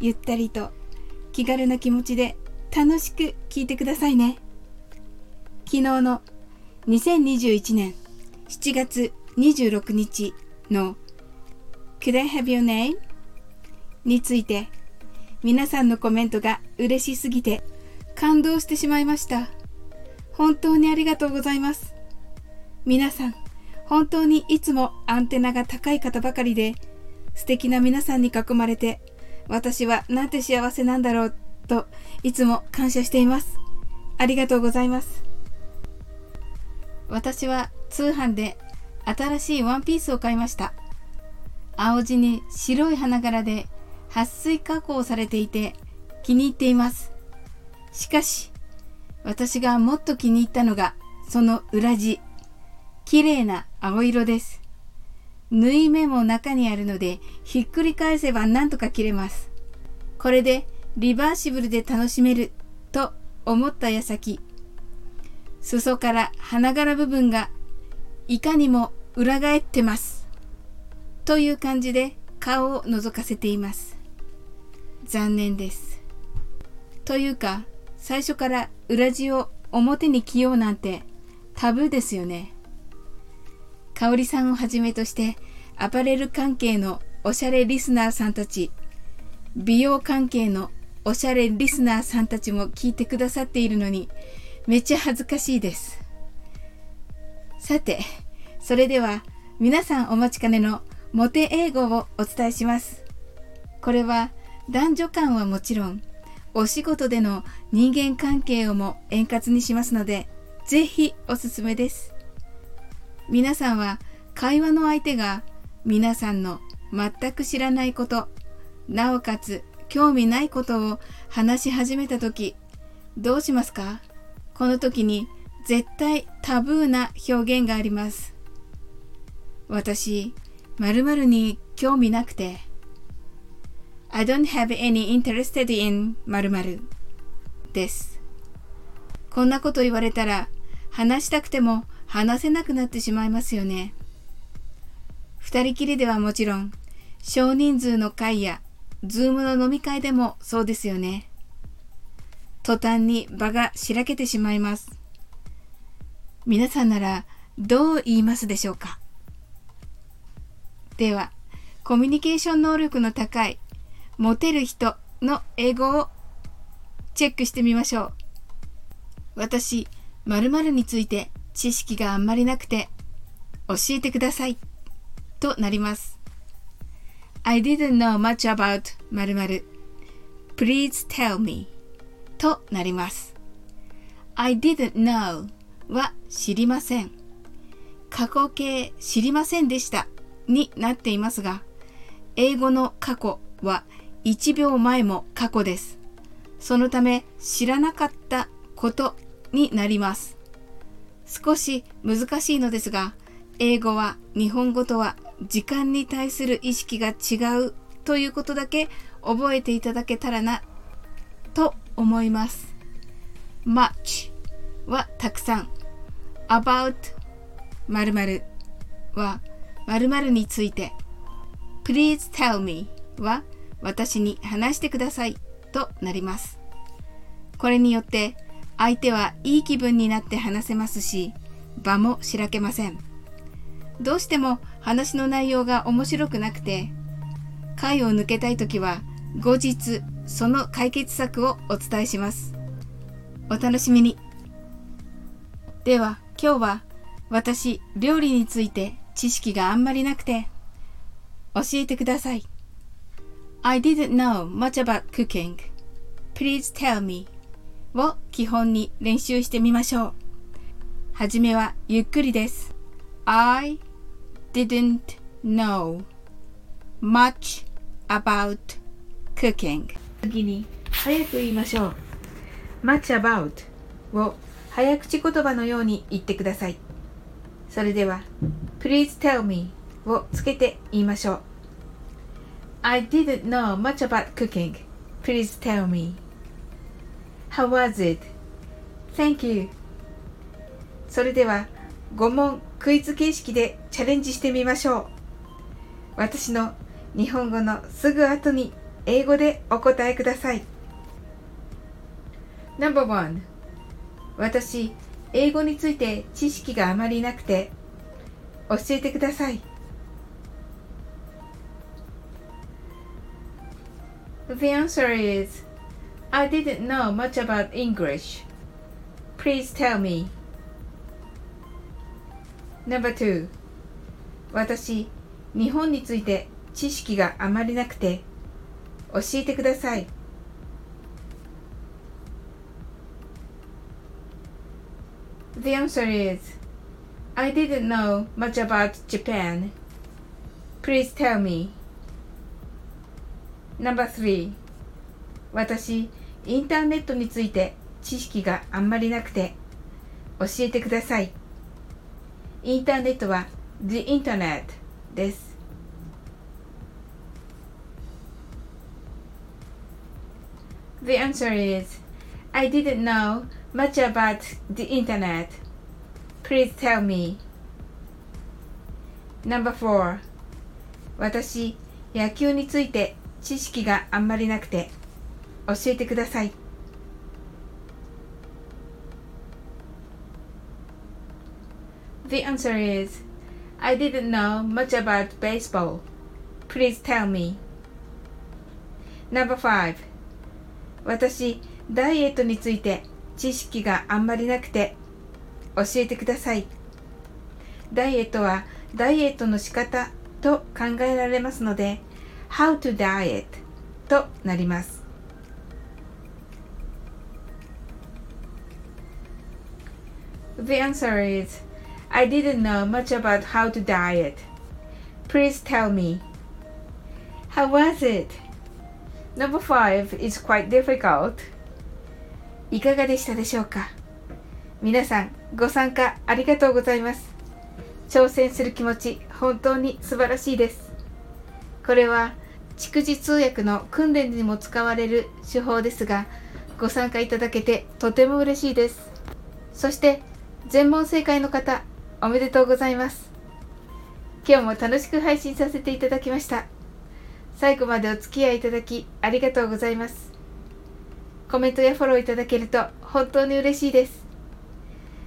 ゆったりと気軽な気持ちで楽しく聞いてくださいね。昨日の2021年7月26日の Could I have your name? について皆さんのコメントが嬉しすぎて感動してしまいました。本当にありがとうございます。皆さん、本当にいつもアンテナが高い方ばかりで素敵な皆さんに囲まれて私はなんて幸せなんだろうといつも感謝しています。ありがとうございます。私は通販で新しいワンピースを買いました。青地に白い花柄で撥水加工されていて気に入っています。しかし、私がもっと気に入ったのがその裏地。綺麗な青色です。縫い目も中にあるので、ひっくり返せばなんとか切れます。これでリバーシブルで楽しめると思った矢先、裾から花柄部分がいかにも裏返ってます。という感じで顔を覗かせています。残念です。というか、最初から裏地を表に着ようなんてタブーですよね。香里さんをはじめとしてアパレル関係のおしゃれリスナーさんたち、美容関係のおしゃれリスナーさんたちも聞いてくださっているのに、めっちゃ恥ずかしいです。さて、それでは皆さんお待ちかねのモテ英語をお伝えします。これは男女間はもちろん、お仕事での人間関係をも円滑にしますので、ぜひおすすめです。皆さんは会話の相手が皆さんの全く知らないこと、なおかつ興味ないことを話し始めた時、どうしますか？この時に絶対タブーな表現があります。私、〇〇に興味なくて、I don't have any interested in 〇〇です。こんなこと言われたら話したくても話せなくなってしまいますよね。二人きりではもちろん、少人数の会や、ズームの飲み会でもそうですよね。途端に場がしらけてしまいます。皆さんならどう言いますでしょうか？では、コミュニケーション能力の高い、モテる人の英語をチェックしてみましょう。私、〇〇について知識があんまりなくて教えてくださいとなります。I didn't know much about 〇〇 Please tell me となります。I didn't know は知りません。過去形知りませんでしたになっていますが、英語の過去は1秒前も過去です。そのため知らなかったことになります。少し難しいのですが、英語は日本語とは時間に対する意識が違うということだけ覚えていただけたらなと思います。much はたくさん。about 〇〇は〇〇について。please tell me は私に話してくださいとなります。これによって相手はいい気分になって話せますし、場もしらけません。どうしても話の内容が面白くなくて、回を抜けたいときは後日その解決策をお伝えします。お楽しみに。では今日は私料理について知識があんまりなくて教えてください。I didn't know much about cooking. Please tell me を基本に練習してみましょう。はじめはゆっくりです。I didn't know much about cooking. 次に早く言いましょう much about を早口言葉のように言ってくださいそれでは please tell me をつけて言いましょう I didn't know much about cooking please tell me How was it? Thank you. それでは5問クイズ形式でチャレンジしてみましょう。私の日本語のすぐ後に英語でお答えください。No.1 私英語について知識があまりなくて教えてください。The answer is I didn't know much about English. Please tell me. Number two 私、日本について知識があまりなくて教えてください。The answer is I didn't know much about Japan. Please tell me. Number three 私、インターネットについて知識があんまりなくて教えてください。インターネットは The Internet です。The answer is I didn't know much about the internet. Please tell me. Number 4私、野球について知識があんまりなくて教えてください。The answer is I didn't know much about baseball. Please tell me. Number 5私、ダイエットについて知識があんまりなくて教えてください。ダイエットはダイエットの仕方と考えられますので How to diet となります。The answer is I didn't know much about how to diet. Please tell me. How was it? Number five is quite difficult. いかがでしたでしょうか皆さんご参加ありがとうございます。挑戦する気持ち本当に素晴らしいです。これは蓄字通訳の訓練にも使われる手法ですがご参加いただけてとても嬉しいです。そして全問正解の方おめでとうございます。今日も楽しく配信させていただきました。最後までお付き合いいただきありがとうございます。コメントやフォローいただけると本当に嬉しいです。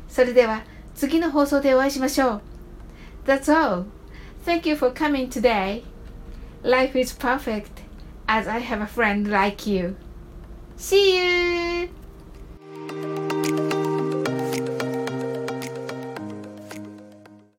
それでは次の放送でお会いしましょう。That's all. Thank you for coming today. Life is perfect as I have a friend like you. See you!